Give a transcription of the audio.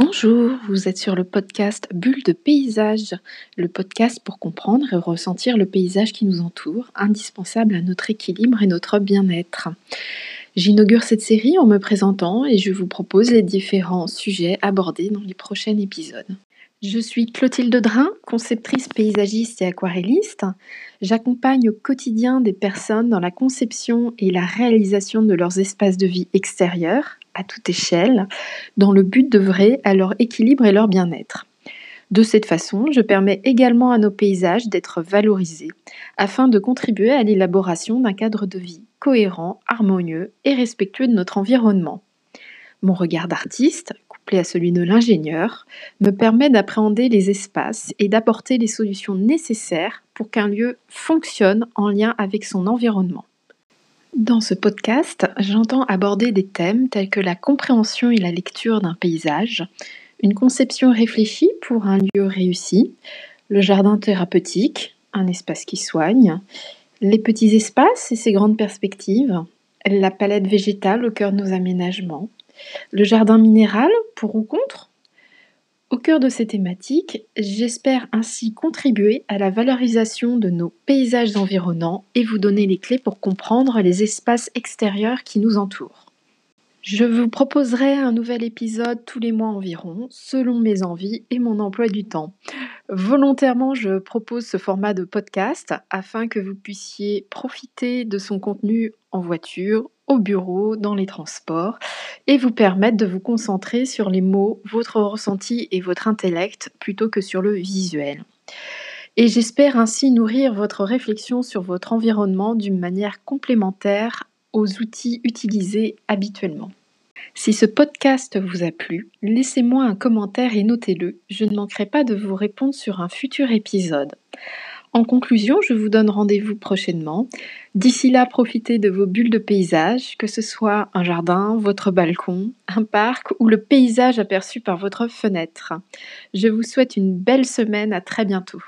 Bonjour, vous êtes sur le podcast Bulle de paysage, le podcast pour comprendre et ressentir le paysage qui nous entoure, indispensable à notre équilibre et notre bien-être. J'inaugure cette série en me présentant et je vous propose les différents sujets abordés dans les prochains épisodes. Je suis Clotilde Drin, conceptrice paysagiste et aquarelliste. J'accompagne au quotidien des personnes dans la conception et la réalisation de leurs espaces de vie extérieurs, à toute échelle, dans le but d'œuvrer à leur équilibre et leur bien-être. De cette façon, je permets également à nos paysages d'être valorisés afin de contribuer à l'élaboration d'un cadre de vie cohérent, harmonieux et respectueux de notre environnement. Mon regard d'artiste, à celui de l'ingénieur, me permet d'appréhender les espaces et d'apporter les solutions nécessaires pour qu'un lieu fonctionne en lien avec son environnement. Dans ce podcast, j'entends aborder des thèmes tels que la compréhension et la lecture d'un paysage, une conception réfléchie pour un lieu réussi, le jardin thérapeutique, un espace qui soigne, les petits espaces et ses grandes perspectives, la palette végétale au cœur de nos aménagements, le jardin minéral pour ou contre, au cœur de ces thématiques, j'espère ainsi contribuer à la valorisation de nos paysages environnants et vous donner les clés pour comprendre les espaces extérieurs qui nous entourent. Je vous proposerai un nouvel épisode tous les mois environ, selon mes envies et mon emploi du temps. Volontairement, je propose ce format de podcast afin que vous puissiez profiter de son contenu en voiture, au bureau, dans les transports, et vous permettre de vous concentrer sur les mots, votre ressenti et votre intellect plutôt que sur le visuel. Et j'espère ainsi nourrir votre réflexion sur votre environnement d'une manière complémentaire aux outils utilisés habituellement. Si ce podcast vous a plu, laissez-moi un commentaire et notez-le. Je ne manquerai pas de vous répondre sur un futur épisode. En conclusion, je vous donne rendez-vous prochainement. D'ici là, profitez de vos bulles de paysage, que ce soit un jardin, votre balcon, un parc ou le paysage aperçu par votre fenêtre. Je vous souhaite une belle semaine, à très bientôt.